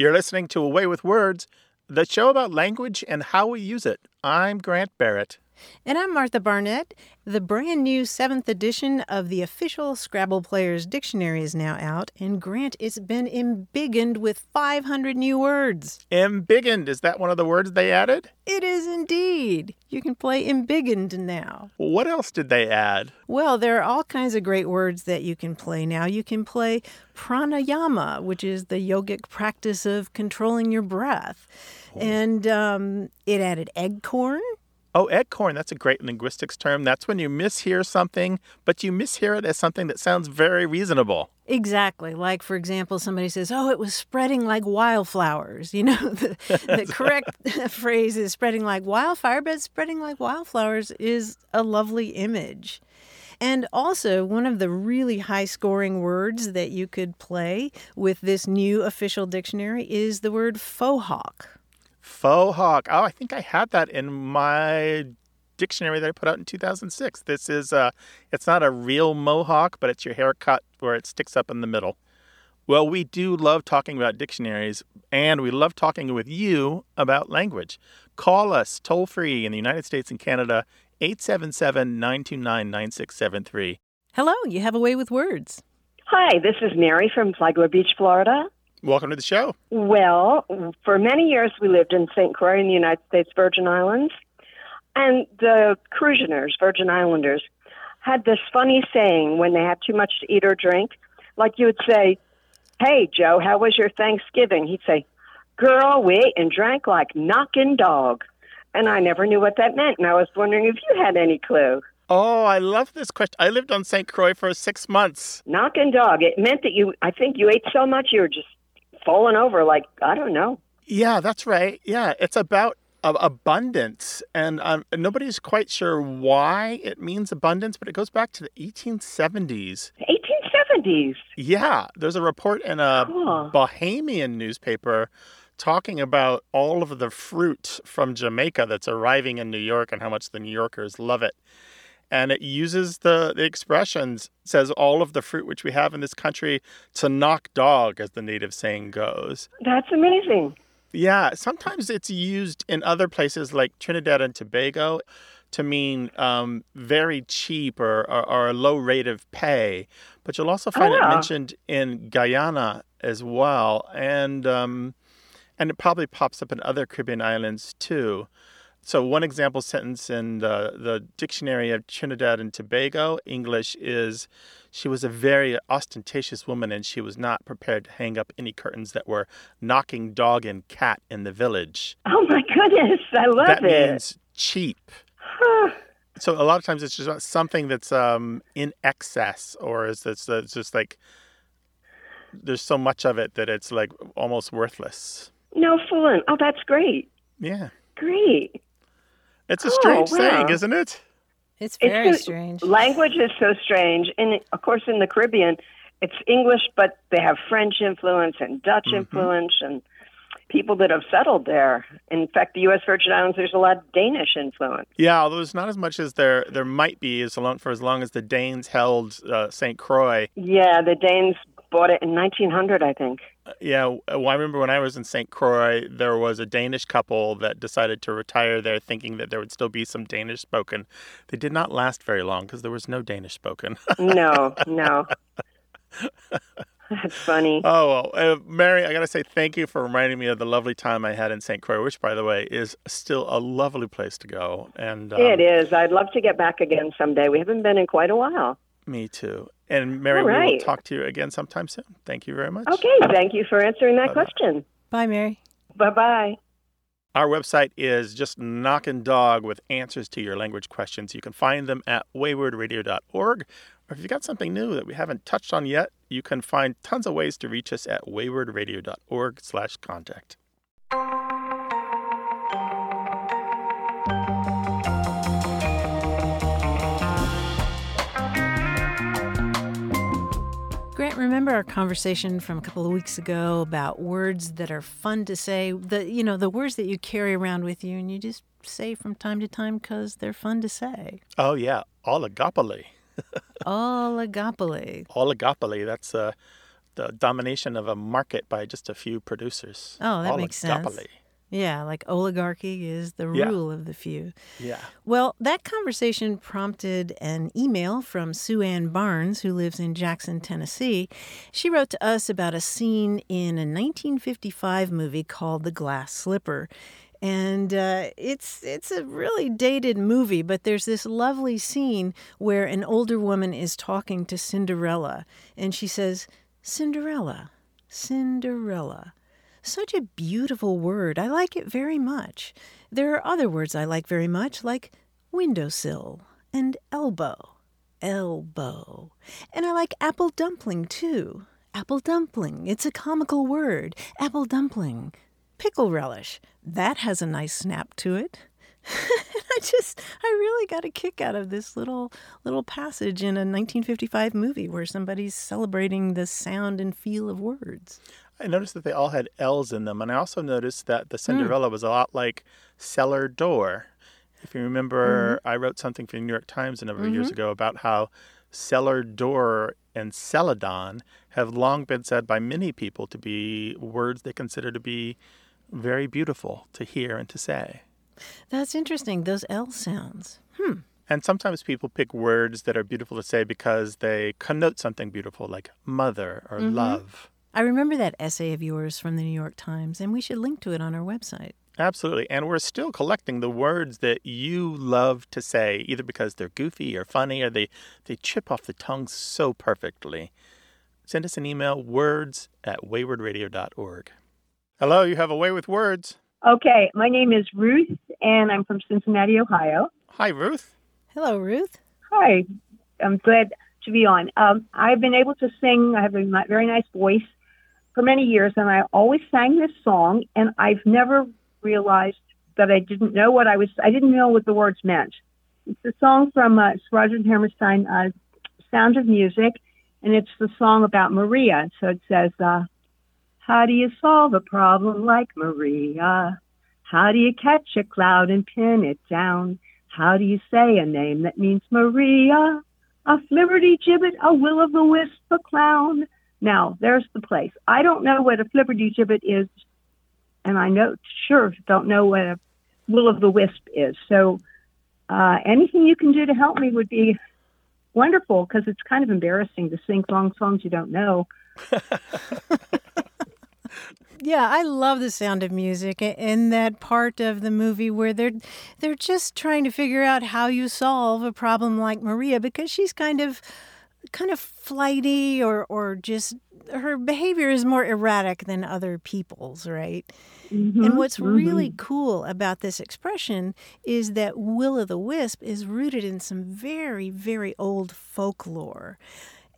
You're listening to A Way with Words, the show about language and how we use it. I'm Grant Barrett. And I'm Martha Barnette. The brand new seventh edition of the official Scrabble Players Dictionary is now out, and Grant, it's been embiggened with 500 new words. Embiggened, is that one of the words they added? It is indeed. You can play embiggened now. What else did they add? Well, there are all kinds of great words that you can play now. You can play pranayama, which is the yogic practice of controlling your breath. And um, it added eggcorn. Oh, eggcorn, that's a great linguistics term. That's when you mishear something, but you mishear it as something that sounds very reasonable. Exactly. Like, for example, somebody says, Oh, it was spreading like wildflowers. You know, the, the correct phrase is spreading like wildfire, but spreading like wildflowers is a lovely image. And also, one of the really high scoring words that you could play with this new official dictionary is the word fauxhawk. Fauxhawk. Oh, I think I had that in my dictionary that I put out in 2006. This is uh it's not a real mohawk, but it's your haircut where it sticks up in the middle. Well, we do love talking about dictionaries and we love talking with you about language. Call us toll free in the United States and Canada 877-929-9673. Hello, you have a way with words. Hi, this is Mary from Flagler Beach, Florida. Welcome to the show. Well, for many years we lived in St. Croix in the United States Virgin Islands, and the Cruisioners, Virgin Islanders, had this funny saying when they had too much to eat or drink. Like you would say, Hey, Joe, how was your Thanksgiving? He'd say, Girl, we ate and drank like knocking dog. And I never knew what that meant, and I was wondering if you had any clue. Oh, I love this question. I lived on St. Croix for six months. Knocking dog. It meant that you, I think you ate so much you were just falling over like, I don't know. Yeah, that's right. Yeah, it's about uh, abundance, and um, nobody's quite sure why it means abundance, but it goes back to the 1870s. 1870s. Yeah, there's a report in a Huh. Bahamian newspaper talking about all of the fruit from Jamaica that's arriving in New York and how much the New Yorkers love it. And it uses the, the expressions, says all of the fruit which we have in this country to knock dog, as the native saying goes. That's amazing. Yeah, sometimes it's used in other places like Trinidad and Tobago to mean um, very cheap or, or, or a low rate of pay. But you'll also find it Ah. mentioned in Guyana as well. And, um, and it probably pops up in other Caribbean islands too. So, one example sentence in the, the dictionary of Trinidad and Tobago English is she was a very ostentatious woman and she was not prepared to hang up any curtains that were knocking dog and cat in the village. Oh my goodness, I love that it. means cheap. Huh. So, a lot of times it's just about something that's um, in excess or is that's that's just like there's so much of it that it's like almost worthless. No fooling. Oh, that's great. Yeah. Great. It's a Oh, strange wow. saying, isn't it? It's It's very so- strange. Language is so strange. And of course, in the Caribbean, it's English, but they have French influence and Dutch Mhm. influence and people that have settled there. In fact, the U.S. Virgin Islands, there's a lot of Danish influence. Yeah, although it's not as much as there there might be as long for as long as the Danes held uh, St. Croix. Yeah, the Danes bought it in 1900, I think. Uh, Yeah, well, I remember when I was in St. Croix, there was a Danish couple that decided to retire there, thinking that there would still be some Danish spoken. They did not last very long because there was no Danish spoken. No, no. That's funny. oh well, uh, Mary, I gotta say thank you for reminding me of the lovely time I had in St. Croix, which, by the way, is still a lovely place to go. And um, it is. I'd love to get back again someday. We haven't been in quite a while. me too. And Mary, All we will talk to you again sometime soon. Thank you very much. Okay, thank you for answering that Bye-bye. question. Bye, Mary. Bye bye. Our website is just knockin' dog with answers to your language questions. You can find them at waywordradio.org. Or if you've got something new that we haven't touched on yet, you can find tons of ways to reach us at waywordradio.org slash contact. Remember our conversation from a couple of weeks ago about words that are fun to say? The you know the words that you carry around with you and you just say from time to time because they're fun to say. Oh, yeah, oligopoly. Oligopoly. Oligopoly, that's uh, the domination of a market by just a few producers. Oh, that makes sense. Yeah, like oligarchy is the Yeah. rule of the few. Yeah. Well, that conversation prompted an email from Sue Ann Barnes, who lives in Jackson, Tennessee. She wrote to us about a scene in a 1955 movie called The Glass Slipper. And uh, it's it's a really dated movie, but there's this lovely scene where an older woman is talking to Cinderella, and she says, "Cinderella, Cinderella." Such a beautiful word. I like it very much. There are other words I like very much, like windowsill and elbow. Elbow. And I like apple dumpling too. Apple dumpling. It's a comical word. Apple dumpling. Pickle relish. That has a nice snap to it. I just I really got a kick out of this little little passage in a 1955 movie where somebody's celebrating the sound and feel of words. I noticed that they all had L's in them, and I also noticed that Hmm. the Cinderella was a lot like cellar door. If you remember, Mm-hmm. I wrote something for the New York Times a number of years ago about how cellar door and celadon have long been said by many people to be words they consider to be very beautiful to hear and to say. That's interesting. Those L sounds. And sometimes people pick words that are beautiful to say because they connote something beautiful, like mother or Mm-hmm. love. I remember that essay of yours from the New York Times, and we should link to it on our website. Absolutely. And we're still collecting the words that you love to say, either because they're goofy or funny or they, they chip off the tongue so perfectly. Send us an email, words at waywordradio.org. Hello, you have a way with words. Okay, my name is Ruth, and I'm from Cincinnati, Ohio. Hi, Ruth. Hello, Ruth. Hi, I'm glad to be on. Um, I've been able to sing. I have a very nice voice for many years, and I always sang this song, and I've never realized that I didn't know what I was. I didn't know what the words meant. It's a song from uh, Roger and Hammerstein, uh, "Sound of Music," and it's the song about Maria. So it says, uh, "How do you solve a problem like Maria? How do you catch a cloud and pin it down? How do you say a name that means Maria? A flibbertigibbet, a will o' the wisp, a clown. Now, there's the place. I don't know what a flibbertigibbet is, and I know sure don't know what a will o' the wisp is. So, uh, anything you can do to help me would be wonderful because it's kind of embarrassing to sing long songs you don't know. Yeah, I love the sound of music and that part of the movie where they're they're just trying to figure out how you solve a problem like Maria because she's kind of kind of flighty or or just her behavior is more erratic than other people's, right? Mm-hmm. And what's mm-hmm. really cool about this expression is that will o' the wisp is rooted in some very, very old folklore.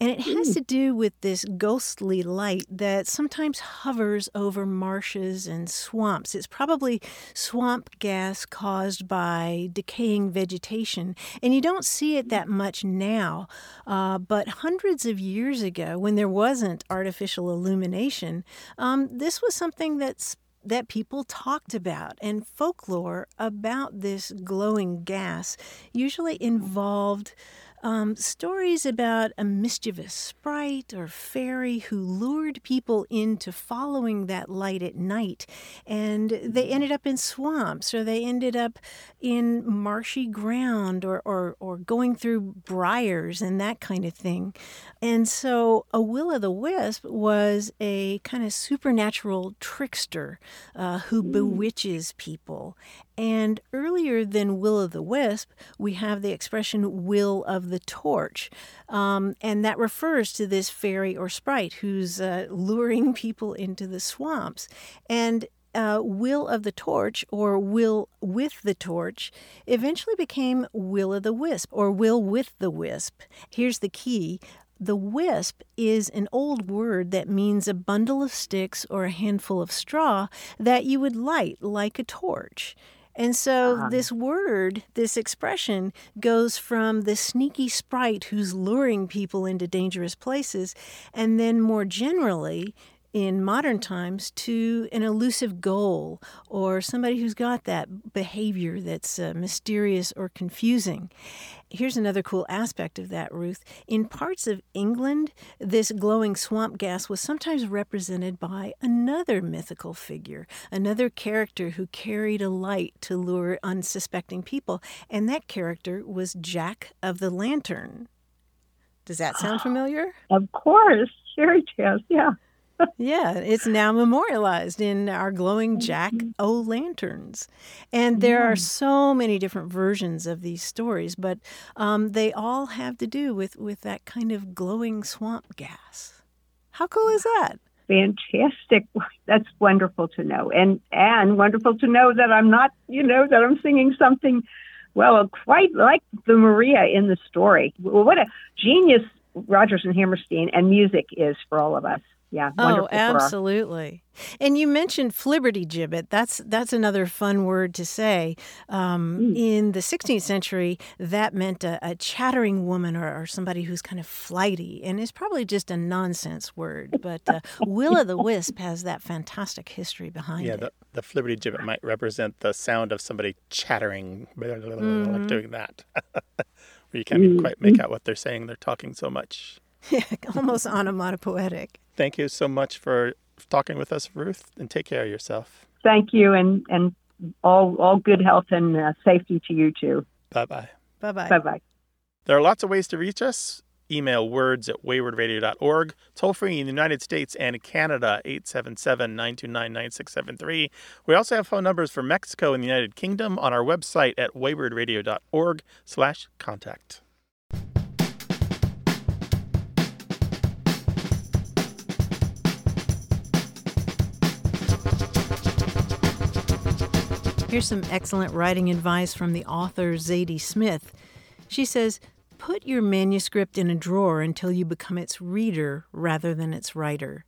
And it has to do with this ghostly light that sometimes hovers over marshes and swamps. It's probably swamp gas caused by decaying vegetation. And you don't see it that much now. Uh, but hundreds of years ago, when there wasn't artificial illumination, um, this was something that's that people talked about and folklore about this glowing gas usually involved um, stories about a mischievous sprite or fairy who lured people into following that light at night. And they ended up in swamps or they ended up in marshy ground or, or, or going through briars and that kind of thing. And so a will o' the wisp was a kind of supernatural trickster uh, who bewitches people. And earlier than will o' the wisp, we have the expression will of the torch. Um, and that refers to this fairy or sprite who's uh, luring people into the swamps. And uh, will of the torch or will with the torch eventually became will o' the wisp or will with the wisp. Here's the key the wisp is an old word that means a bundle of sticks or a handful of straw that you would light like a torch. And so uh-huh. this word, this expression, goes from the sneaky sprite who's luring people into dangerous places, and then more generally, in modern times to an elusive goal or somebody who's got that behavior that's uh, mysterious or confusing. Here's another cool aspect of that, Ruth. In parts of England, this glowing swamp gas was sometimes represented by another mythical figure, another character who carried a light to lure unsuspecting people, and that character was Jack of the Lantern. Does that sound familiar? Of course, fairy tales. Yeah. Yeah, it's now memorialized in our glowing Jack O' lanterns. And there are so many different versions of these stories, but um, they all have to do with, with that kind of glowing swamp gas. How cool is that? Fantastic. That's wonderful to know. And and wonderful to know that I'm not, you know, that I'm singing something well, quite like the Maria in the story. What a genius Rodgers and Hammerstein and music is for all of us yeah. Oh, absolutely. And you mentioned flibbertigibbet. That's that's another fun word to say. Um, mm. In the 16th century, that meant a, a chattering woman or, or, somebody who's kind of flighty, and it's probably just a nonsense word. But uh, Will o' the Wisp has that fantastic history behind yeah, it. Yeah, the, the flibbertigibbet might represent the sound of somebody chattering, mm-hmm. like doing that, where you can't mm. quite make out what they're saying. They're talking so much. Yeah, almost onomatopoetic. Thank you so much for talking with us, Ruth, and take care of yourself. Thank you, and and all all good health and uh, safety to you too. Bye bye. Bye bye. Bye bye. There are lots of ways to reach us. Email words at waywordradio.org, Toll free in the United States and Canada, 877 929 9673. We also have phone numbers for Mexico and the United Kingdom on our website at waywordradio.org slash contact. Here's some excellent writing advice from the author Zadie Smith. She says, Put your manuscript in a drawer until you become its reader rather than its writer.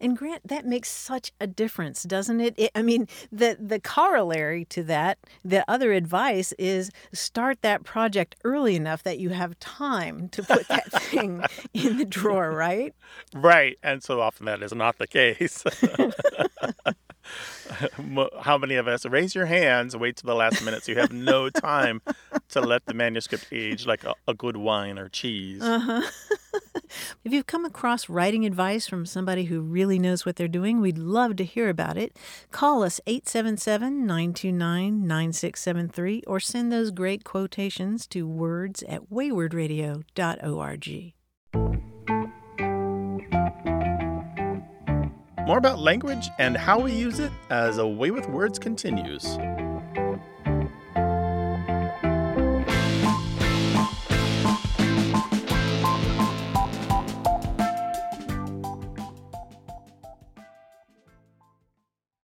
And Grant, that makes such a difference, doesn't it? it? I mean, the the corollary to that, the other advice is start that project early enough that you have time to put that thing in the drawer, right? Right, and so often that is not the case. how many of us raise your hands wait to the last minute so you have no time to let the manuscript age like a, a good wine or cheese. Uh-huh. if you've come across writing advice from somebody who really knows what they're doing we'd love to hear about it. Call us 877-929-9673 or send those great quotations to words at waywordradio.org More about language and how we use it as A Way with Words continues.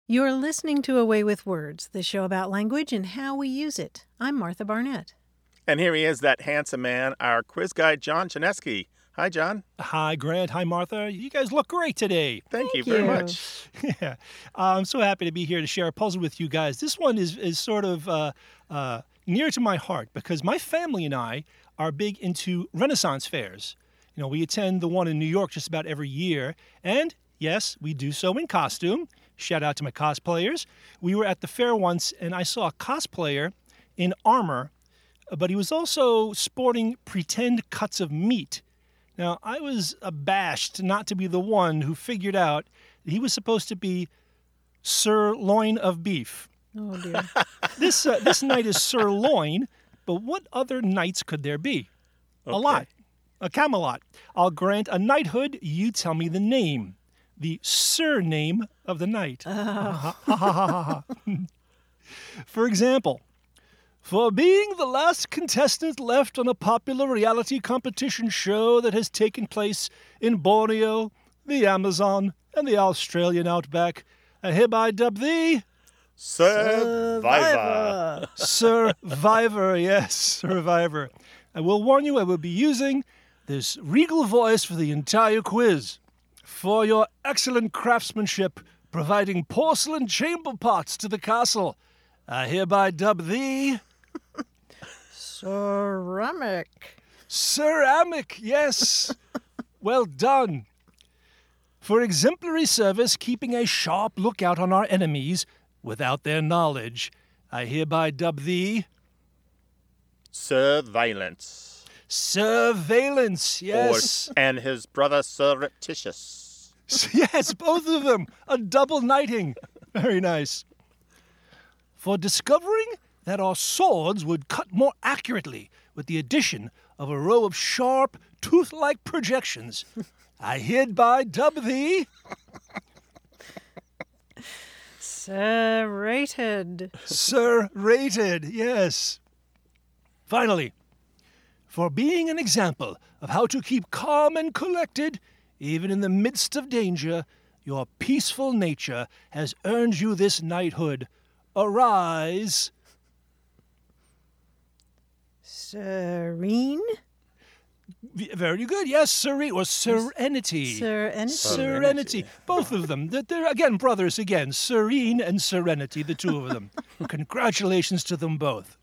You're listening to A Way with Words, the show about language and how we use it. I'm Martha Barnette. And here he is, that handsome man, our quiz guy, John Chaneski. Hi, John. Hi, Grant. Hi, Martha. You guys look great today. Thank, Thank you very much. yeah, uh, I'm so happy to be here to share a puzzle with you guys. This one is is sort of uh, uh, near to my heart because my family and I are big into Renaissance fairs. You know, we attend the one in New York just about every year, and yes, we do so in costume. Shout out to my cosplayers. We were at the fair once, and I saw a cosplayer in armor, but he was also sporting pretend cuts of meat now, I was abashed not to be the one who figured out that he was supposed to be sirloin of beef. Oh, dear. this, uh, this knight is sirloin, but what other knights could there be? Okay. A lot. A Camelot. I'll grant a knighthood, you tell me the name. The surname of the knight. Oh. For example, for being the last contestant left on a popular reality competition show that has taken place in Borneo, the Amazon, and the Australian outback. I hereby dub thee Survivor. Survivor, yes, Survivor. I will warn you, I will be using this regal voice for the entire quiz. For your excellent craftsmanship, providing porcelain chamber pots to the castle, I hereby dub thee Ceramic. Ceramic, yes. well done. For exemplary service, keeping a sharp lookout on our enemies without their knowledge, I hereby dub thee Surveillance. Surveillance. Yes. Or, and his brother Surreptitious. yes, both of them. A double knighting. Very nice. For discovering that our swords would cut more accurately with the addition of a row of sharp, tooth like projections, I hereby dub thee. Serrated. Serrated, yes. Finally, for being an example of how to keep calm and collected, even in the midst of danger, your peaceful nature has earned you this knighthood. Arise. Serene? Very good. Yes, serene or serenity. Serenity. Serenity. Both of them. They're again brothers again. Serene and serenity, the two of them. Congratulations to them both.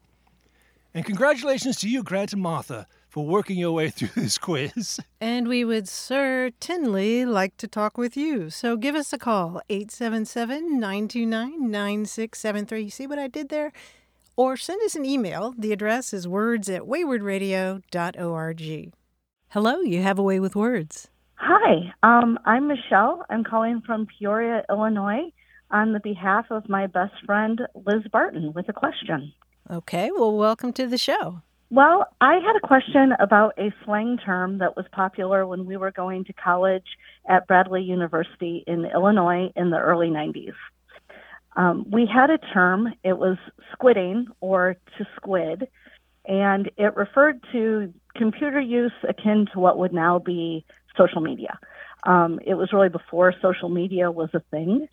And congratulations to you, Grant and Martha, for working your way through this quiz. And we would certainly like to talk with you. So give us a call, 877 929 9673. See what I did there? Or send us an email. The address is words at waywordradio.org. Hello, you have a way with words. Hi, um, I'm Michelle. I'm calling from Peoria, Illinois, on the behalf of my best friend Liz Barton with a question. Okay, well, welcome to the show. Well, I had a question about a slang term that was popular when we were going to college at Bradley University in Illinois in the early 90s. Um, we had a term, it was squidding or to squid, and it referred to computer use akin to what would now be social media. Um, it was really before social media was a thing,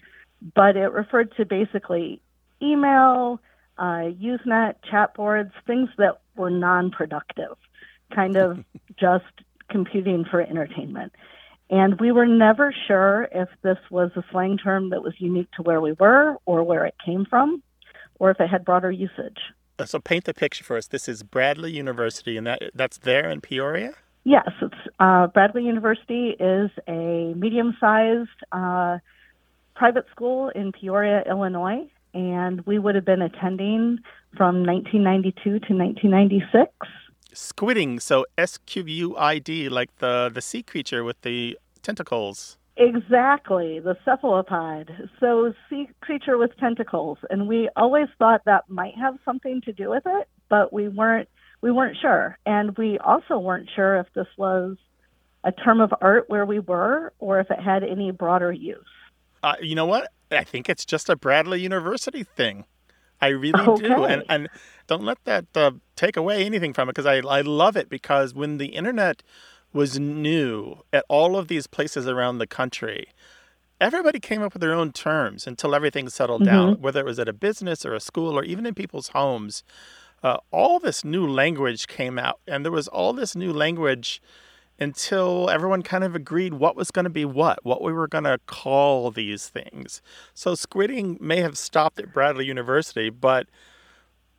but it referred to basically email, uh, Usenet, chat boards, things that were non productive, kind of just computing for entertainment. And we were never sure if this was a slang term that was unique to where we were or where it came from or if it had broader usage. Uh, so paint the picture for us. This is Bradley University, and that that's there in Peoria? Yes, it's uh, Bradley University is a medium-sized uh, private school in Peoria, Illinois and we would have been attending from 1992 to 1996. Squidding, so S Q U I D, like the the sea creature with the tentacles. Exactly, the cephalopod. So, sea creature with tentacles, and we always thought that might have something to do with it, but we weren't we weren't sure, and we also weren't sure if this was a term of art where we were, or if it had any broader use. Uh, you know what? I think it's just a Bradley University thing. I really okay. do, and and don't let that uh, take away anything from it because I I love it because when the internet was new at all of these places around the country, everybody came up with their own terms until everything settled mm-hmm. down, whether it was at a business or a school or even in people's homes. Uh, all this new language came out, and there was all this new language until everyone kind of agreed what was going to be what, what we were going to call these things. So squidding may have stopped at Bradley University, but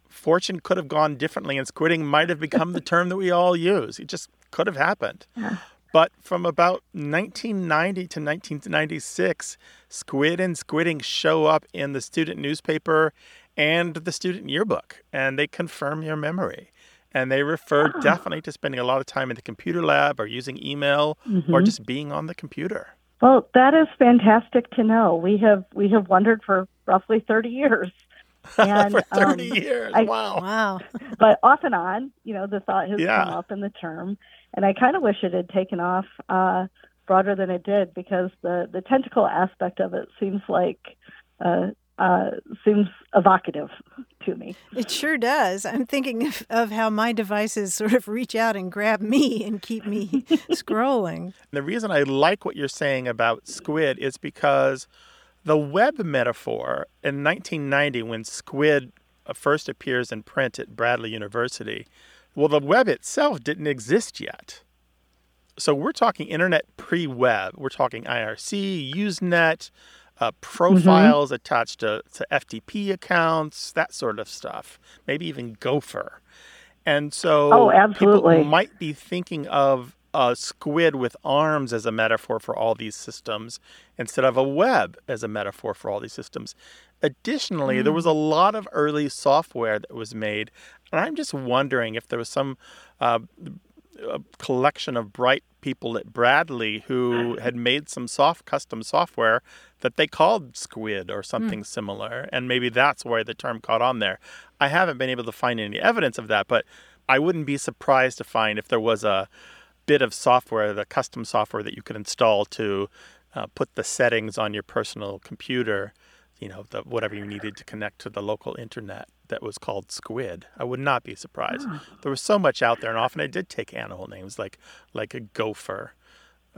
fortune could have gone differently and squidding might have become the term that we all use. It just could have happened. Yeah. But from about 1990 to 1996, squid and squidding show up in the student newspaper and the student yearbook, and they confirm your memory and they refer oh. definitely to spending a lot of time in the computer lab or using email mm-hmm. or just being on the computer. Well, that is fantastic to know. We have we have wondered for roughly 30 years. And, for 30 um, years. I, wow. Wow. But off and on, you know, the thought has yeah. come up in the term. And I kind of wish it had taken off uh, broader than it did because the, the tentacle aspect of it seems like uh, uh, seems evocative to me. It sure does. I'm thinking of, of, how my devices sort of reach out and grab me and keep me scrolling. The reason I like what you're saying about squid is because the web metaphor in 1990, when squid uh, first appears in print at Bradley University, well, the web itself didn't exist yet. So we're talking internet pre web. We're talking IRC, Usenet uh, mm-hmm. profiles mm-hmm. attached to, to FTP accounts, that sort of stuff. Maybe even Gopher. And so oh, absolutely. people might be thinking of a squid with arms as a metaphor for all these systems instead of a web as a metaphor for all these systems. Additionally, mm. there was a lot of early software that was made, and I'm just wondering if there was some uh, collection of bright people at Bradley who had made some soft custom software that they called Squid or something mm. similar, and maybe that's why the term caught on there. I haven't been able to find any evidence of that, but I wouldn't be surprised to find if there was a bit of software, the custom software that you could install to uh, put the settings on your personal computer, you know, the, whatever you needed to connect to the local internet that was called Squid. I would not be surprised. Oh. There was so much out there, and often I did take animal names like like a gopher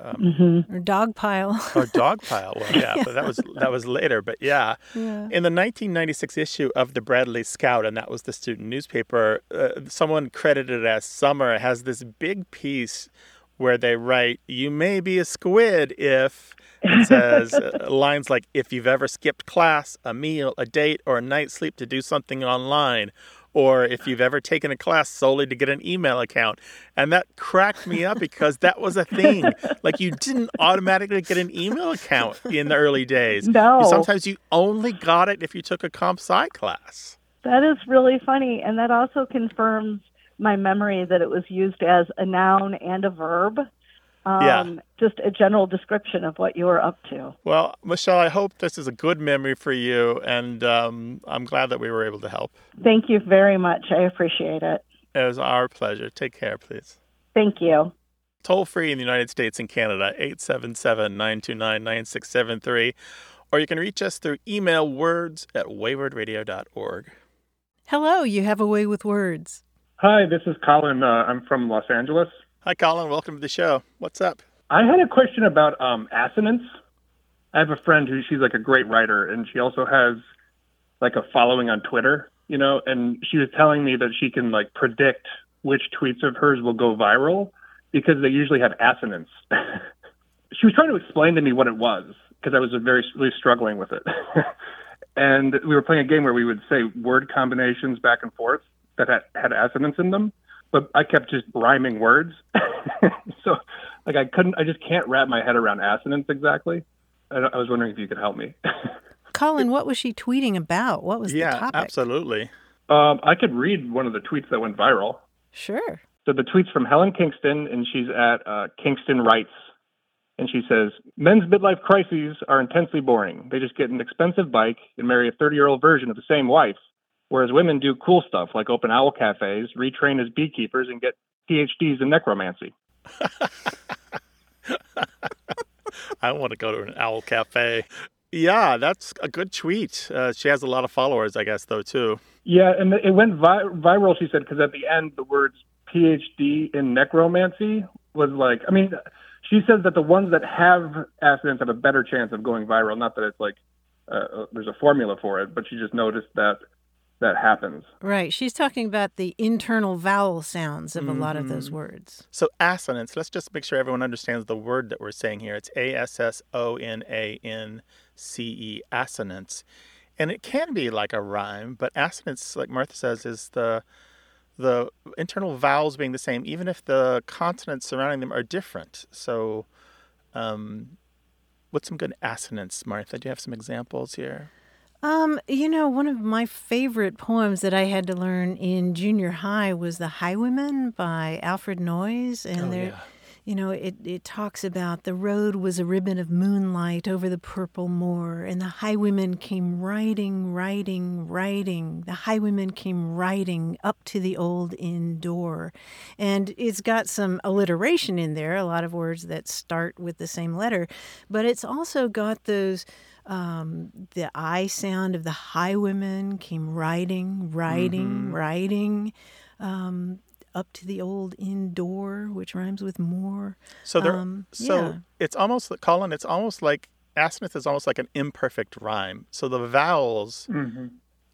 um, mm-hmm. Or dog pile. or dog pile. Well, yeah, yeah, but that was that was later. But yeah. yeah. in the 1996 issue of the Bradley Scout, and that was the student newspaper, uh, someone credited as Summer has this big piece where they write, "You may be a squid if." It says uh, lines like, "If you've ever skipped class, a meal, a date, or a night's sleep to do something online." or if you've ever taken a class solely to get an email account. And that cracked me up because that was a thing. like you didn't automatically get an email account in the early days. No. Sometimes you only got it if you took a comp sci class. That is really funny. And that also confirms my memory that it was used as a noun and a verb um, yeah. just a general description of what you were up to. Well, Michelle, I hope this is a good memory for you, and um, I'm glad that we were able to help. Thank you very much. I appreciate it. It was our pleasure. Take care, please. Thank you. Toll free in the United States and Canada, 877 929 9673. Or you can reach us through email words at waywordradio.org. Hello, you have a way with words. Hi, this is Colin. Uh, I'm from Los Angeles. Hi, Colin. Welcome to the show. What's up? I had a question about um, assonance. I have a friend who she's like a great writer, and she also has like a following on Twitter. You know, and she was telling me that she can like predict which tweets of hers will go viral because they usually have assonance. she was trying to explain to me what it was because I was very really struggling with it. and we were playing a game where we would say word combinations back and forth that had, had assonance in them but I kept just rhyming words. so like I couldn't, I just can't wrap my head around assonance exactly. I, I was wondering if you could help me. Colin, what was she tweeting about? What was yeah, the topic? absolutely. Um, I could read one of the tweets that went viral. Sure. So the tweet's from Helen Kingston, and she's at uh, Kingston Writes. And she says, Men's midlife crises are intensely boring. They just get an expensive bike and marry a 30 year old version of the same wife Whereas women do cool stuff like open owl cafes, retrain as beekeepers, and get PhDs in necromancy. I want to go to an owl cafe. Yeah, that's a good tweet. Uh, she has a lot of followers, I guess, though, too. Yeah, and it went vi- viral, she said, because at the end, the words PhD in necromancy was like, I mean, she says that the ones that have assonance have a better chance of going viral. Not that it's like uh, uh there's a formula for it, but she just noticed that that happens. Right. She's talking about the internal vowel sounds of mm-hmm. a lot of those mm-hmm. words. So assonance, let's just make sure everyone understands the word that we're saying here. It's A S S O N A N C E, assonance. And it can be like a rhyme, but assonance, like Martha says, is the the internal vowels being the same, even if the consonants surrounding them are different. So, um, what's some good assonance, Martha? Do you have some examples here? Um, you know, one of my favorite poems that I had to learn in junior high was The Highwayman by Alfred Noyes. And oh, there, yeah. You know, it, it talks about the road was a ribbon of moonlight over the purple moor, and the highwaymen came riding, riding, riding. The highwaymen came riding up to the old inn door. And it's got some alliteration in there, a lot of words that start with the same letter, but it's also got those um, the I sound of the highwaymen came riding, riding, mm-hmm. riding um, up to the old inn door, which rhymes with more. So there, um, so yeah. it's almost like Colin. It's almost like assonance is almost like an imperfect rhyme. So the vowels. Mm-hmm.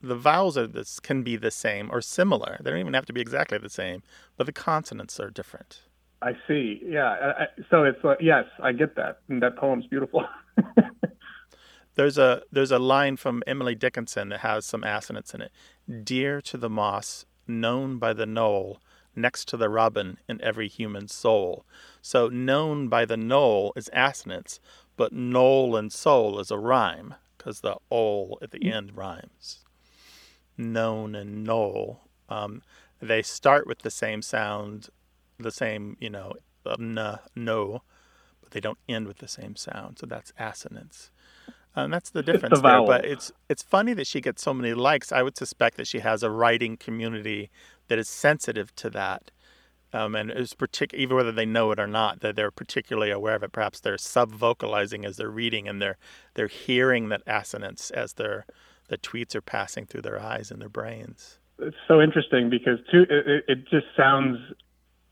The vowels are this can be the same or similar. They don't even have to be exactly the same, but the consonants are different. I see. Yeah. I, so it's uh, yes, I get that. And that poem's beautiful. There's a there's a line from Emily Dickinson that has some assonance in it. Dear to the moss, known by the knoll, next to the robin in every human soul. So known by the knoll is assonance, but knoll and soul is a rhyme because the ol at the end rhymes. Known and knoll. Um, they start with the same sound, the same, you know, n, no, but they don't end with the same sound. So that's assonance. And that's the difference the there. But it's it's funny that she gets so many likes. I would suspect that she has a writing community that is sensitive to that. Um, and is particular, even whether they know it or not, that they're particularly aware of it. Perhaps they're sub-vocalizing as they're reading, and they're they're hearing that assonance as their the tweets are passing through their eyes and their brains. It's so interesting because too, it, it- it just sounds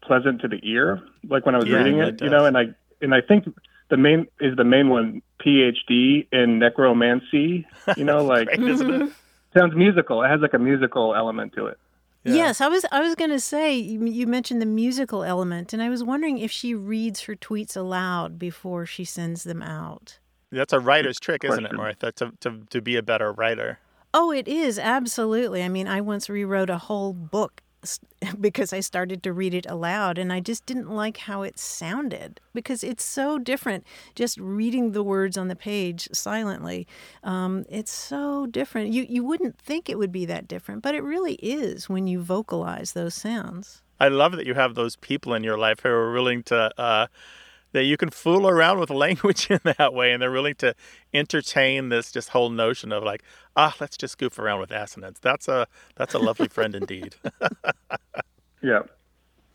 pleasant to the ear, like when I was Yeah, reading it it, you know. And I and I think the main is the main one PhD in necromancy. You know, like Great, isn't it? sounds musical. It has like a musical element to it. Yeah. Yes, I was. I was going to say you, you mentioned the musical element, and I was wondering if she reads her tweets aloud before she sends them out. That's a writer's trick, isn't it, question. Martha? To, to to be a better writer. Oh, it is absolutely. I mean, I once rewrote a whole book s- because I started to read it aloud, and I just didn't like how it sounded because it's so different. Just reading the words on the page silently, um, it's so different. You you wouldn't think it would be that different, but it really is when you vocalize those sounds. I love that you have those people in your life who are willing to uh, that you can fool around with language in that way, and they're willing to entertain this just whole notion of like, ah, let's just goof around with assonance. That's a that's a lovely friend indeed. Yeah.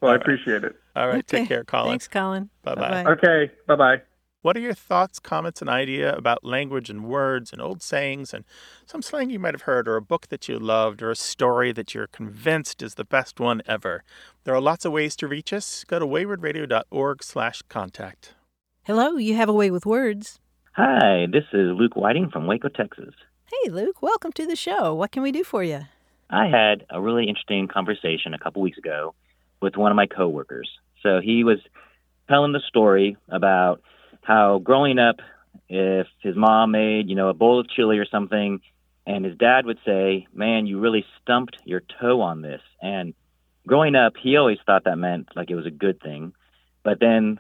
Well, I appreciate it. All right, Okay. take care, Colin. Thanks, Colin. Bye-bye. Bye-bye. Okay. Bye bye. What are your thoughts, comments, and idea about language and words and old sayings and some slang you might have heard, or a book that you loved, or a story that you're convinced is the best one ever? There are lots of ways to reach us. Go to waywordradio.org slash contact. Hello, you have a way with words. Hi, this is Luke Whiting from Waco, Texas. Hey, Luke, welcome to the show. What can we do for you? I had a really interesting conversation a couple weeks ago with one of my coworkers. So he was telling the story about how growing up, if his mom made, you know, a bowl of chili or something, and his dad would say, Man, you really stumped your toe on this. And growing up, he always thought that meant like it was a good thing. But then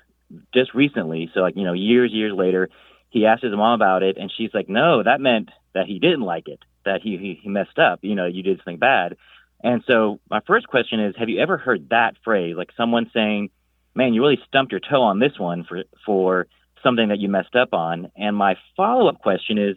just recently, so like, you know, years, years later, he asked his mom about it, and she's like, No, that meant that he didn't like it, that he, he, he messed up, you know, you did something bad. And so my first question is, have you ever heard that phrase, like someone saying, "Man, you really stumped your toe on this one for for something that you messed up on"? And my follow-up question is,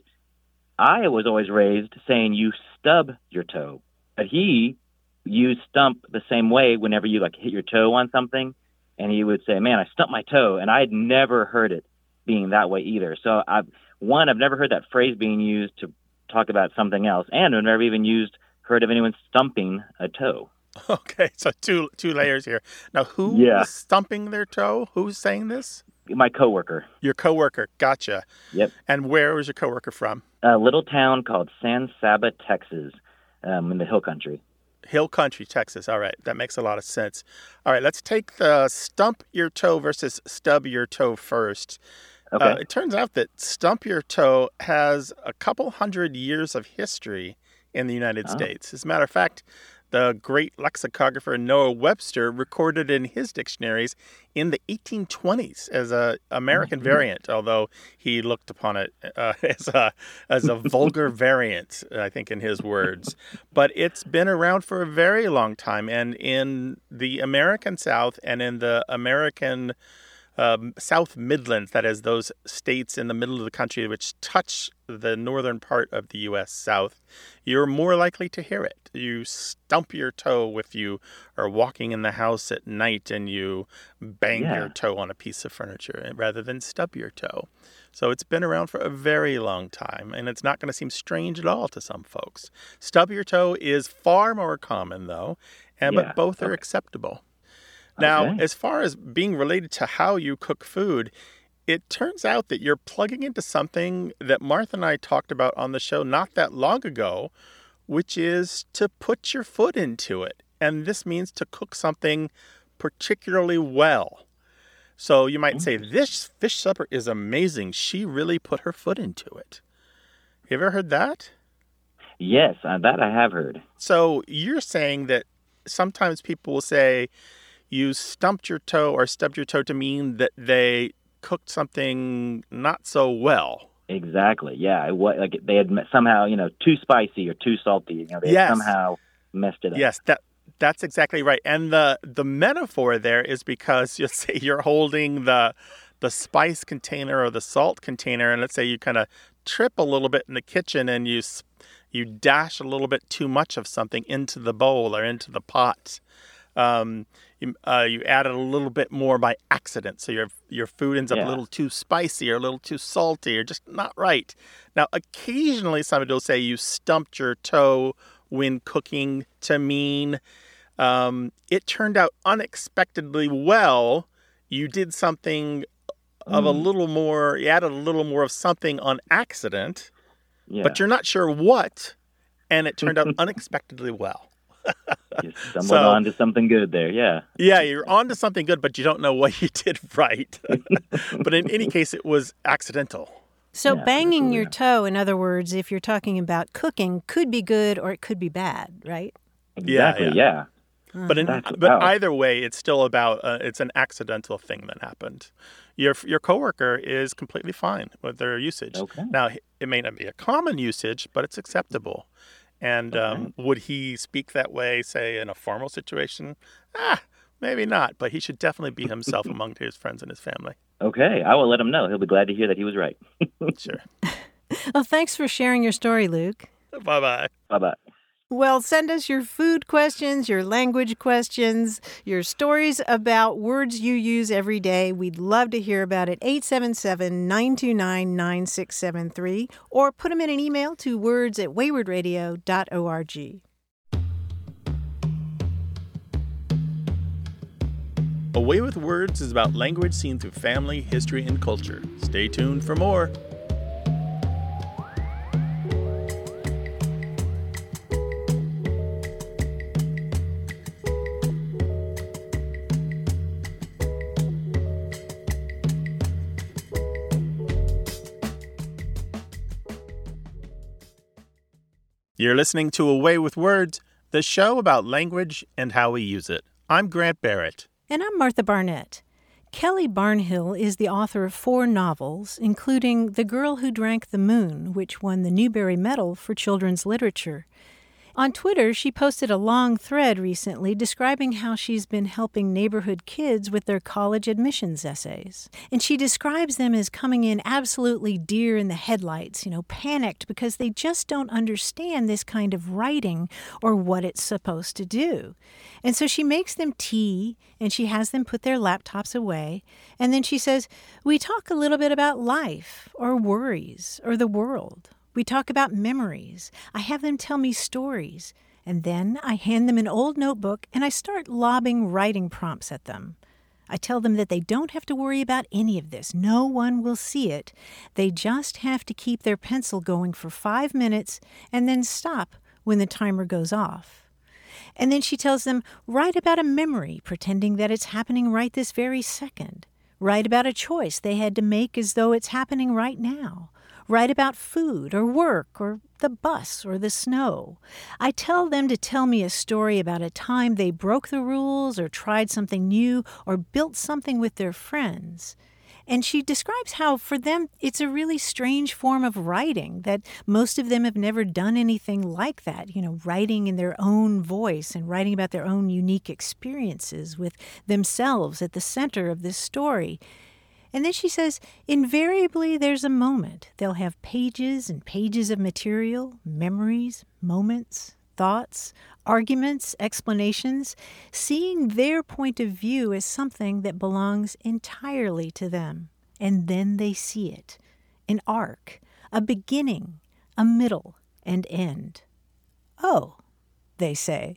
I was always raised saying you stub your toe, but he used stump the same way whenever you like hit your toe on something, and he would say, "Man, I stumped my toe," and I had never heard it being that way either. So I've, one, I've never heard that phrase being used to talk about something else, and I've never even used heard of anyone stumping a toe. Okay, so two two layers here. Now, who Yeah. is stumping their toe? Who's saying this? My coworker, Your coworker. Gotcha. Yep. And where was your coworker from? a little town called San Saba, Texas, um, in the hill country. Hill Country, Texas. All right, that makes a lot of sense. All right, let's take the stump your toe versus stub your toe first. Okay. Uh, it turns out that stump your toe has a couple hundred years of history in the United Oh. States. As a matter of fact, the great lexicographer Noah Webster recorded in his dictionaries in the 1820s as a American variant, although he looked upon it uh, as a as a vulgar variant, I think, in his words. But it's been around for a very long time, and in the American South and in the American um, South Midlands, that is, those states in the middle of the country which touch the northern part of the U.S. South, you're more likely to hear it. You stump your toe if you are walking in the house at night and you bang Yeah. your toe on a piece of furniture rather than stub your toe. So it's been around for a very long time, and it's not going to seem strange at all to some folks. Stub your toe is far more common, though, and Yeah, but both are acceptable. Now, Okay. as far as being related to how you cook food, it turns out that you're plugging into something that Martha and I talked about on the show not that long ago, which is to put your foot into it. And this means to cook something particularly well. So you might say, This fish supper is amazing. She really put her foot into it. You ever heard that? Yes, uh, that I have heard. So you're saying that sometimes people will say you stumped your toe or stubbed your toe to mean that they cooked something not so well. Exactly. Yeah. It, what like they had somehow you know too spicy or too salty. You know they Yes. had somehow messed it up. Yes, that that's exactly right. And the the metaphor there is because you'll say you're holding the the spice container or the salt container, and let's say you kind of trip a little bit in the kitchen and you you dash a little bit too much of something into the bowl or into the pot. Um, you, uh, you added a little bit more by accident, so your your food ends up Yeah. a little too spicy or a little too salty or just not right. Now, occasionally somebody will say you stumped your toe when cooking to mean um, it turned out unexpectedly well. You did something of a Mm. little more, you added a little more of something on accident, Yeah. but you're not sure what, and it turned out unexpectedly well. you stumbled so- onto something good there. Yeah. Yeah, you're onto something good, but you don't know what you did right. but in any case, it was accidental. So Yeah, banging your absolutely. toe, in other words, if you're talking about cooking, could be good or it could be bad, right? Yeah, Exactly. yeah. Yeah. But in, That's but about- either way, it's still about uh, it's an accidental thing that happened. Your your coworker is completely fine with their usage. Okay. Now it may not be a common usage, but it's acceptable. And um, would he speak that way, say in a formal situation? Ah, maybe not. But he should definitely be himself among his friends and his family. Okay. I will let him know. He'll be glad to hear that he was right. Sure. Well, thanks for sharing your story, Luke. bye bye. Bye bye. Well, send us your food questions, your language questions, your stories about words you use every day. We'd love to hear about it. 877 929 9673 or put them in an email to words at waywordradio.org. Away with Words is about language seen through family, history, and culture. Stay tuned for more. You're listening to A Way with Words, the show about language and how we use it. I'm Grant Barrett. And I'm Martha Barnette. Kelly Barnhill is the author of four novels, including The Girl Who Drank the Moon, which won the Newbery Medal for Children's Literature. On Twitter, she posted a long thread recently describing how she's been helping neighborhood kids with their college admissions essays. And she describes them as coming in absolutely deer in the headlights, you know, panicked because they just don't understand this kind of writing or what it's supposed to do. And so she makes them tea and she has them put their laptops away. And then she says, We talk a little bit about life or worries or the world. We talk about memories. I have them tell me stories. And then I hand them an old notebook and I start lobbing writing prompts at them. I tell them that they don't have to worry about any of this. No one will see it. They just have to keep their pencil going for five minutes and then stop when the timer goes off. And then she tells them, write about a memory, pretending that it's happening right this very second. Write about a choice they had to make as though it's happening right now. Write about food or work or the bus or the snow. I tell them to tell me a story about a time they broke the rules or tried something new or built something with their friends. And she describes how, for them, it's a really strange form of writing, that most of them have never done anything like that, you know, writing in their own voice and writing about their own unique experiences with themselves at the center of this story. And then she says, invariably there's a moment. They'll have pages and pages of material, memories, moments, thoughts, arguments, explanations, seeing their point of view as something that belongs entirely to them. And then they see it an arc, a beginning, a middle, and end. Oh, they say.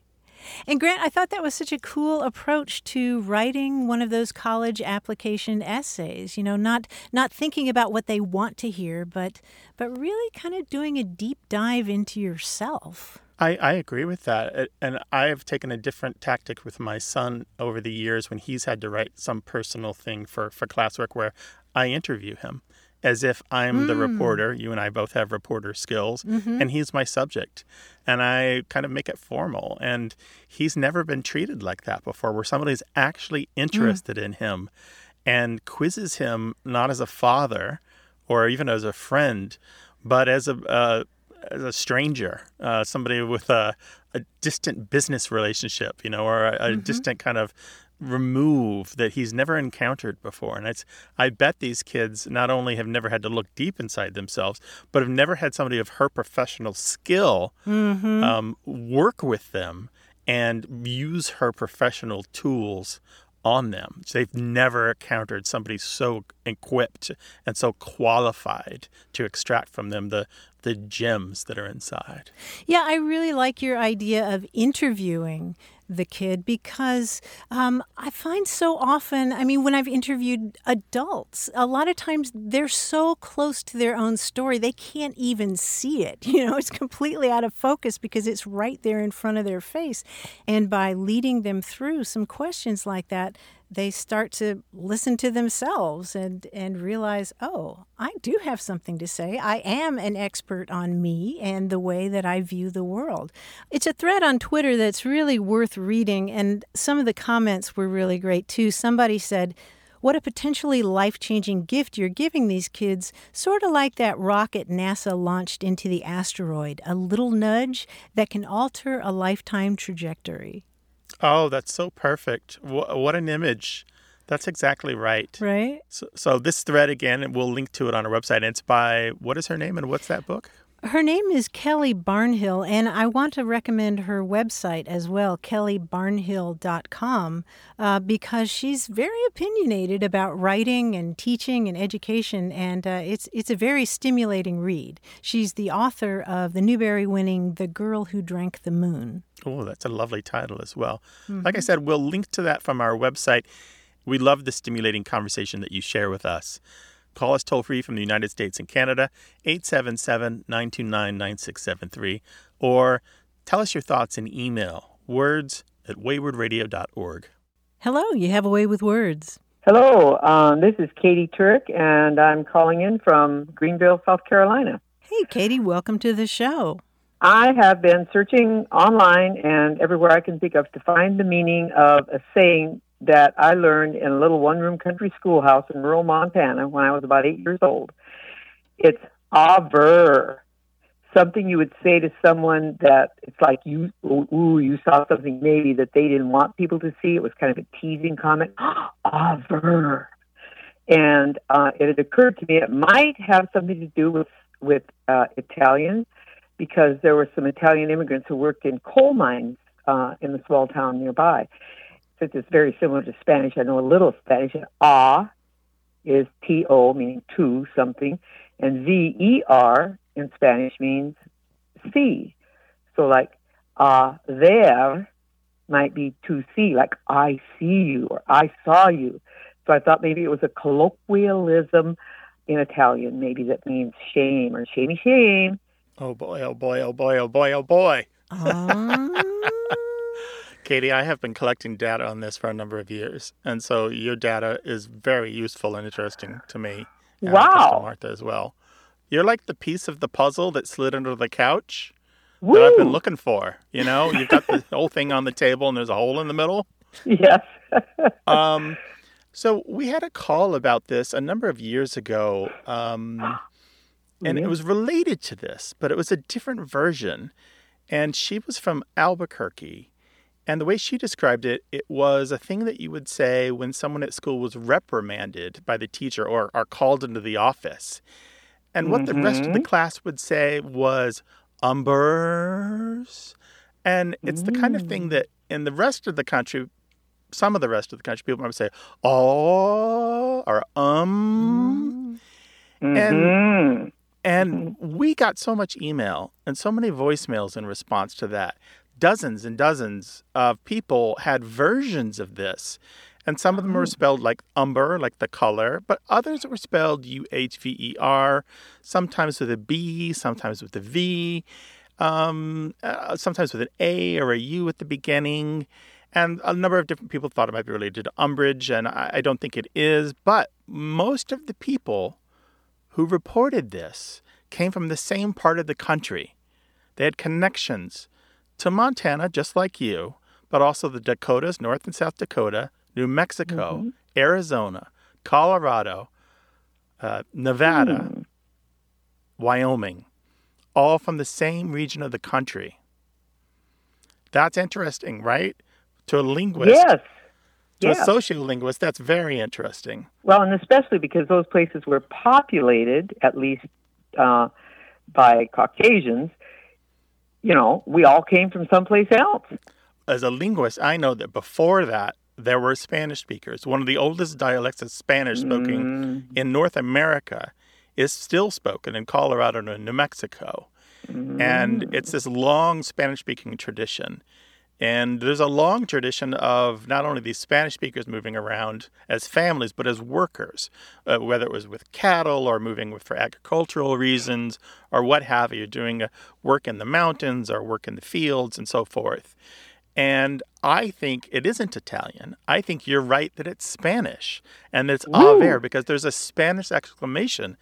And Grant, I thought that was such a cool approach to writing one of those college application essays. You know, not not thinking about what they want to hear, but but really kind of doing a deep dive into yourself. I, I agree with that. And I've taken a different tactic with my son over the years when he's had to write some personal thing for, for classwork where I interview him. As if I'm the Mm. reporter. You and I both have reporter skills, Mhm. and he's my subject. And I kind of make it formal. And he's never been treated like that before, where somebody's actually interested in him and quizzes him not as a father or even as a friend, but as a uh, as a stranger, uh, somebody with a, a distant business relationship, you know, or a, a distant kind of remove that he's never encountered before. And it's I bet these kids not only have never had to look deep inside themselves, but have never had somebody of her professional skill Mm-hmm. um, work with them and use her professional tools on them. They've never encountered somebody so equipped and so qualified to extract from them the the gems that are inside. Yeah, I really like your idea of interviewing the kid because um, I find so often, I mean, when I've interviewed adults, a lot of times they're so close to their own story, they can't even see it. You know, it's completely out of focus because it's right there in front of their face. And by leading them through some questions like that, they start to listen to themselves and, and realize, oh, I do have something to say. I am an expert on me and the way that I view the world. It's a thread on Twitter that's really worth reading, and some of the comments were really great too. Somebody said, what a potentially life changing gift you're giving these kids, sort of like that rocket NASA launched into the asteroid, a little nudge that can alter a lifetime trajectory. Oh, that's so perfect. Wh- what an image. That's exactly right. Right? So, so this thread again, and we'll link to it on our website. And it's by what is her name and what's that book? Her name is Kelly Barnhill, and I want to recommend her website as well, kellybarnhill.com, uh, because she's very opinionated about writing and teaching and education, and uh, it's it's a very stimulating read. She's the author of the Newbery-winning "The Girl Who Drank the Moon." Oh, that's a lovely title as well. Like I said, we'll link to that from our website. We love the stimulating conversation that you share with us. Call us toll free from the United States and Canada, 877 929 9673, or tell us your thoughts in email, words at waywordradio.org. Hello, you have a way with words. Hello, um, this is Katie Turk, and I'm calling in from Greenville, South Carolina. Hey, Katie, welcome to the show. I have been searching online and everywhere I can think of to find the meaning of a saying that I learned in a little one room country schoolhouse in rural Montana when I was about eight years old. It's aver, something you would say to someone that it's like you, ooh, you saw something maybe that they didn't want people to see. It was kind of a teasing comment. aver. And uh, it had occurred to me it might have something to do with with uh, Italian because there were some Italian immigrants who worked in coal mines uh, in the small town nearby. Since it's very similar to Spanish, I know a little Spanish. And a is T O, meaning to something, and V E R in Spanish means see. So, like, uh, there might be to see, like, I see you or I saw you. So I thought maybe it was a colloquialism in Italian, maybe that means shame or shamey shame. Oh boy, oh boy, oh boy, oh boy, oh boy. Ah. Katie, I have been collecting data on this for a number of years. And so your data is very useful and interesting to me. And guess to Wow. Martha as well. You're like the piece of the puzzle that slid under the couch that I've been looking for. You know, you've got the whole thing on the table and there's a hole in the middle. Yes. Um, so we had a call about this a number of years ago. Um, and it was related to this, but it was a different version. And she was from Albuquerque. And the way she described it, it was a thing that you would say when someone at school was reprimanded by the teacher or are called into the office. And what the rest of the class would say was umbers. And it's the kind of thing that in the rest of the country, some of the rest of the country, people might say, oh, or um. Mhm. And we got so much email and so many voicemails in response to that. Dozens and dozens of people had versions of this. And some of them were spelled like umber, like the color, but others were spelled U H V E R, sometimes with a B, sometimes with a V, um, uh, sometimes with an A or a U at the beginning. And a number of different people thought it might be related to umbrage, and I, I don't think it is. But most of the people who reported this came from the same part of the country. They had connections to Montana, just like you, but also the Dakotas, North and South Dakota, New Mexico, Mm-hmm. Arizona, Colorado, uh, Nevada, Hmm. Wyoming, all from the same region of the country. That's interesting, right? To a linguist, Yes. to Yeah. a sociolinguist, that's very interesting. Well, and especially because those places were populated, at least uh, by Caucasians. You know, we all came from someplace else. As a linguist, I know that before that, there were Spanish speakers. One of the oldest dialects of Spanish spoken mm. in North America is still spoken in Colorado and New Mexico. And mm. it's this long Spanish speaking tradition. And there's a long tradition of not only these Spanish speakers moving around as families, but as workers, uh, whether it was with cattle or moving with, for agricultural reasons or what have you, doing uh, work in the mountains or work in the fields and so forth. And I think it isn't Italian. I think you're right that it's Spanish and it's aver because there's a Spanish exclamation,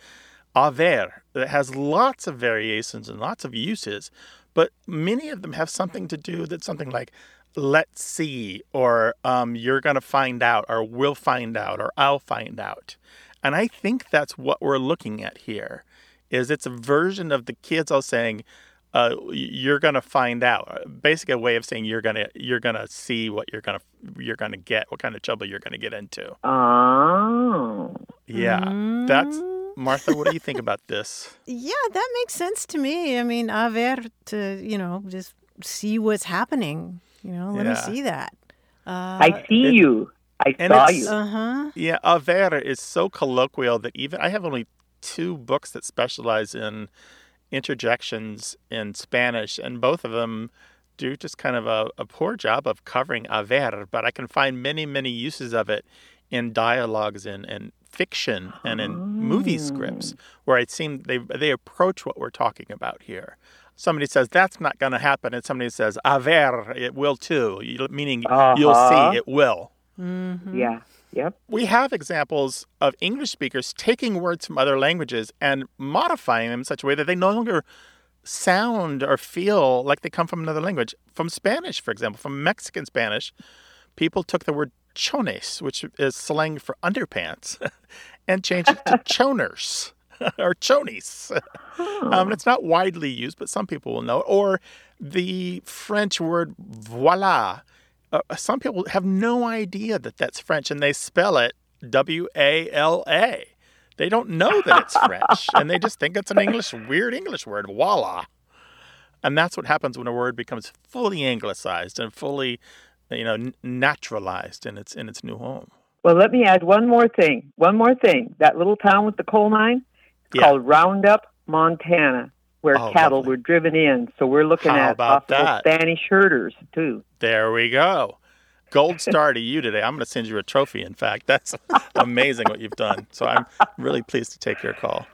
aver, that has lots of variations and lots of uses, but many of them have something to do that's something like let's see or um, you're going to find out or we'll find out or I'll find out. And I think that's what we're looking at here is it's a version of the kids all saying, uh, you're gonna find out. Basically, a way of saying you're gonna you're gonna see what you're gonna you're gonna get, what kind of trouble you're gonna get into. Oh. Yeah, that's Martha. What do you think about this? Yeah, that makes sense to me. I mean, a ver to, you know, just see what's happening. You know, let me see that. Uh, I see it- you. I saw you. Uh huh. Yeah, avere is so colloquial that even I have only two books that specialize in interjections in Spanish, and both of them do just kind of a, a poor job of covering aver. But I can find many, many uses of it in dialogues and, and fiction and in movie scripts where it seems they they approach what we're talking about here. Somebody says that's not going to happen, and somebody says aver, it will too, you- meaning you'll Uh-huh. see it will. Yeah. Yep. We have examples of English speakers taking words from other languages and modifying them in such a way that they no longer sound or feel like they come from another language. From Spanish, for example, from Mexican Spanish, people took the word chones, which is slang for underpants, and changed it to choners or chonies. Um, it's not widely used, but some people will know. Or the French word voila. Uh, some people have no idea that that's French, and they spell it W A L A. They don't know that it's French, and they just think it's an English, weird English word, voila. And that's what happens when a word becomes fully anglicized and fully, you know, naturalized in its in its new home. Well, let me add one more thing. One more thing. That little town with the coal mine, it's Yeah. called Roundup, Montana, where Oh, cattle lovely. were driven in. So we're looking How at possible that? Spanish herders too. There we go. Gold star to you today. I'm going to send you a trophy. In fact, that's amazing what you've done. So I'm really pleased to take your call.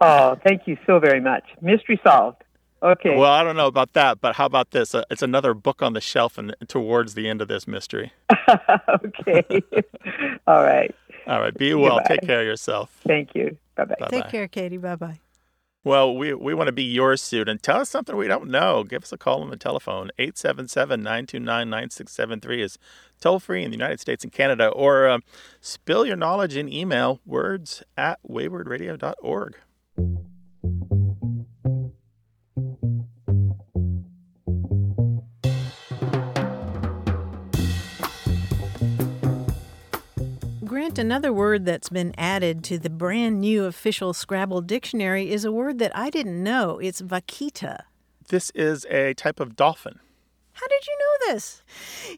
Oh, thank you so very much. Mystery solved. Okay. Well, I don't know about that, but how about this? Uh, it's another book on the shelf and towards the end of this mystery. okay. All right. All right, be well. Goodbye. Take care of yourself. Thank you. Bye bye. Bye Take care, Katie. Bye bye. Well, we, we want to be your student. And tell us something we don't know. Give us a call on the telephone. 877 929 9673 is toll free in the United States and Canada. Or um, spill your knowledge in email words at waywordradio.org. Grant, another word that's been added to the brand new official Scrabble dictionary is a word that I didn't know. It's vaquita. This is a type of dolphin. How did you know this?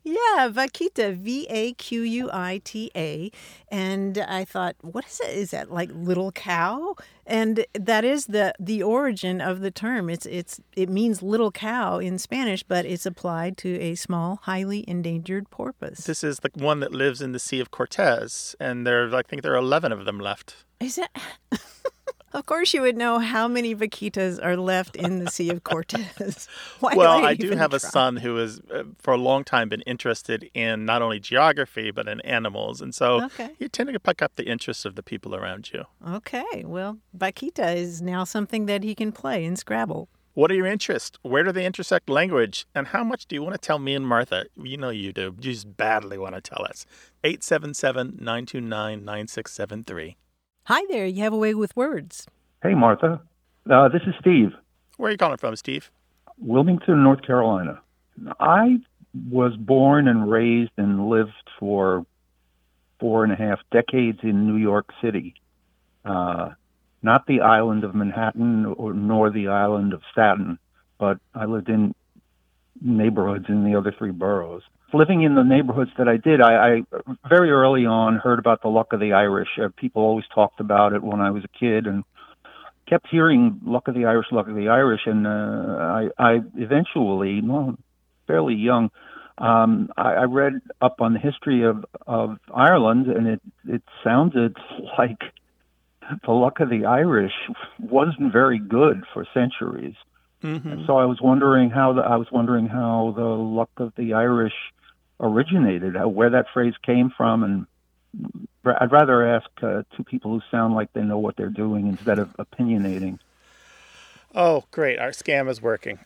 Yeah, vaquita, V A Q U I T A. And I thought, what is it? Is that like little cow? And that is the the origin of the term. It's it's it means little cow in Spanish, but it's applied to a small, highly endangered porpoise. This is the one that lives in the Sea of Cortez, and there, I think there are 11 of them left. Is that Of course, you would know how many vaquitas are left in the Sea of Cortez. Well, do I, I do have a son who has, uh, for a long time, been interested in not only geography but in animals, and so Okay. you tend to pick up the interest of the people around you. Okay, well, vaquita is now something that he can play in Scrabble. What are your interests? Where do they intersect language? And how much do you want to tell me and Martha? You know you do. You just badly want to tell us. 877 929 9673. Hi there, you have a way with words. Hey, Martha. Uh, this is Steve, Where are you calling from, Steve? Wilmington, North Carolina. I was born and raised and lived for four and a half decades in New York City. Uh, not the island of Manhattan or, nor the island of Staten, but I lived in neighborhoods in the other three boroughs. Living in the neighborhoods that I did, I, I very early on heard about the luck of the Irish. Uh, people always talked about it when I was a kid, and kept hearing "Luck of the Irish, Luck of the Irish," and uh, I, I eventually, well, fairly young, um, I, I read up on the history of of Ireland, and it it sounded like the luck of the Irish wasn't very good for centuries. Mm-hmm. And so I was wondering how the I was wondering how the luck of the Irish originated, where that phrase came from, and I'd rather ask uh, two people who sound like they know what they're doing instead of opinionating. Oh, great. Our scam is working.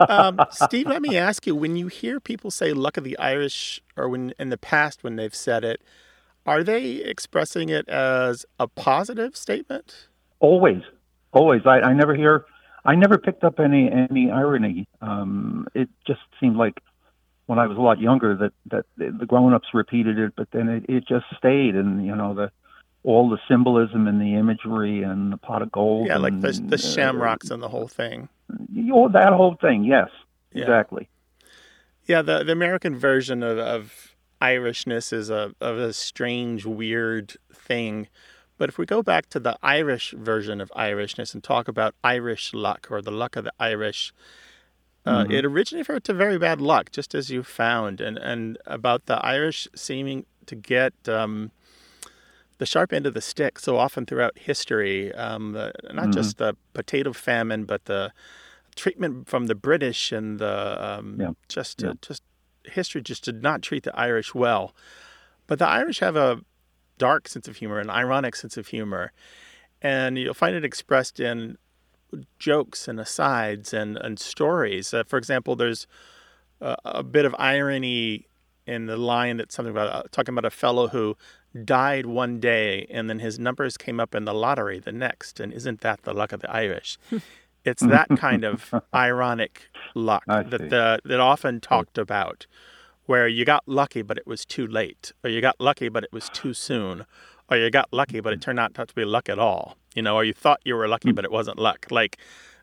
um, Steve, let me ask you when you hear people say luck of the Irish, or when in the past when they've said it, are they expressing it as a positive statement? Always, always. I, I never hear. I never picked up any any irony. Um, it just seemed like when I was a lot younger that that the grown-ups repeated it, but then it, it just stayed, and you know the all the symbolism and the imagery and the pot of gold. Yeah, like the, and, the uh, shamrocks and the whole thing. you that whole thing. Yes, Yeah. exactly. Yeah, the, the American version of, of Irishness is a of a strange, weird thing. But if we go back to the Irish version of Irishness and talk about Irish luck or the luck of the Irish, uh, Mhm. it originated to very bad luck, just as you found, and and about the Irish seeming to get um, the sharp end of the stick so often throughout history. Um, the, not Mhm. just the potato famine, but the treatment from the British and the um, Yeah. just Yeah. uh, just history just did not treat the Irish well. But the Irish have a dark sense of humor, an ironic sense of humor, and you'll find it expressed in jokes and asides and and stories. Uh, for example, there's a, a bit of irony in the line that's something about uh, talking about a fellow who died one day and then his numbers came up in the lottery the next and isn't that the luck of the irish? It's that kind of ironic luck that the, that often talked about where you got lucky but it was too late or you got lucky but it was too soon or you got lucky but it turned out not to be luck at all you know or you thought you were lucky but it wasn't luck like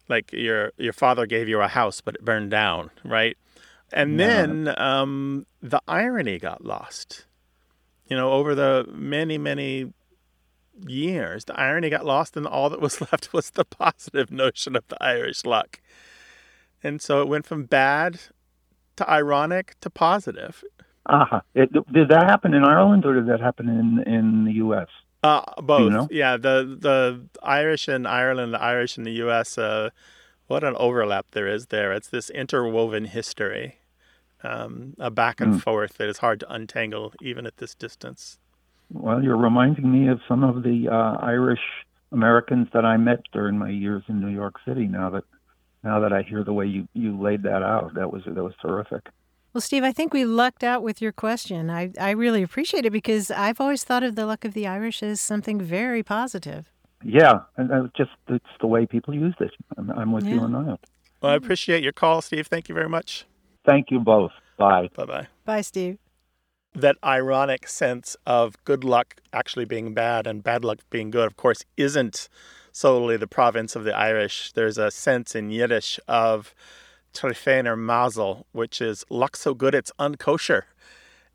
like your your father gave you a house but it burned down right and then um, the irony got lost. You know, over the many, many years, the irony got lost, and all that was left was the positive notion of the Irish luck. And so it went from bad to ironic to positive. It, did that happen in Ireland or did that happen in in the U.S.? Uh, both. know? Yeah, the the Irish in Ireland, the Irish in the U.S. Uh, what an overlap there is there. It's this interwoven history, um, a back and Mm. forth that is hard to untangle even at this distance. Well, you're reminding me of some of the uh, Irish Americans that I met during my years in New York City. Now that now that I hear the way you, you laid that out, that was that was terrific. Well, Steve, I think we lucked out with your question. I, I really appreciate it because I've always thought of the luck of the Irish as something very positive. Yeah, and that just it's the way people use it. I'm, I'm with you Yeah. on that. Well, I appreciate your call, Steve. Thank you very much. Thank you both. Bye. Bye bye. Bye, Steve. That ironic sense of good luck actually being bad and bad luck being good, of course, isn't solely the province of the Irish. There's a sense in Yiddish of Trefener Mazel, which is luck so good it's unkosher.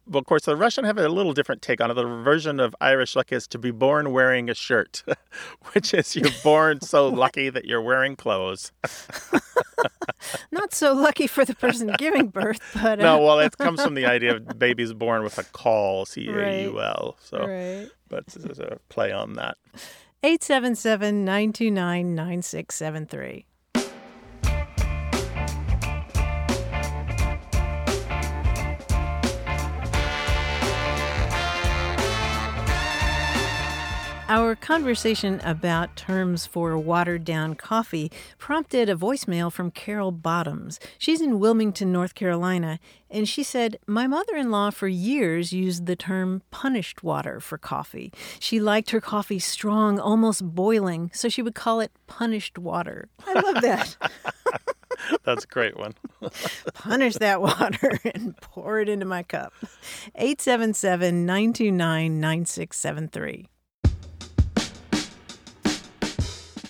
Well, of course, the Russian have a little different take on it. The version of Irish luck is to be born wearing a shirt, which is you're born so lucky that you're wearing clothes. Not so lucky for the person giving birth, but No, uh, well, it comes from the idea of babies born with a caul, C A U L. So, right. but this is a play on that. 877 929 9673. Our conversation about terms for watered down coffee prompted a voicemail from Carol Bottoms. She's in Wilmington, North Carolina, and she said, My mother in law for years used the term punished water for coffee. She liked her coffee strong, almost boiling, so she would call it punished water. I love that. That's a great one. Punish that water and pour it into my cup. 877 929 9673.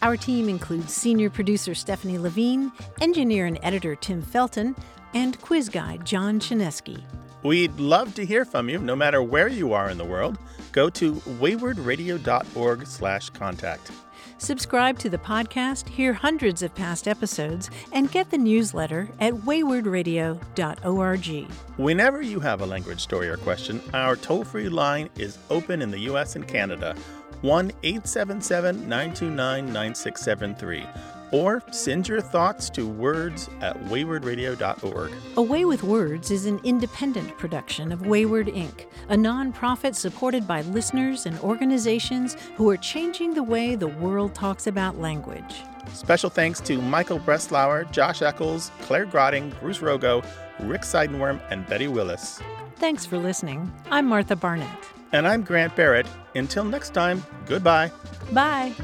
Our team includes senior producer Stephanie Levine, engineer and editor Tim Felten, and quiz guy John Chaneski. We'd love to hear from you, no matter where you are in the world. Go to waywordradio.org/contact. Subscribe to the podcast, hear hundreds of past episodes, and get the newsletter at waywordradio.org. Whenever you have a language story or question, our toll-free line is open in the US and Canada. 1 877 929 9673. Or send your thoughts to words at waywordradio.org. Away with Words is an independent production of Wayword Inc., a nonprofit supported by listeners and organizations who are changing the way the world talks about language. Special thanks to Michael Breslauer, Josh Eccles, Claire Grotting, Bruce Rogo, Rick Seidenworm, and Betty Willis. Thanks for listening. I'm Martha Barnette. And I'm Grant Barrett. Until next time, goodbye. Bye.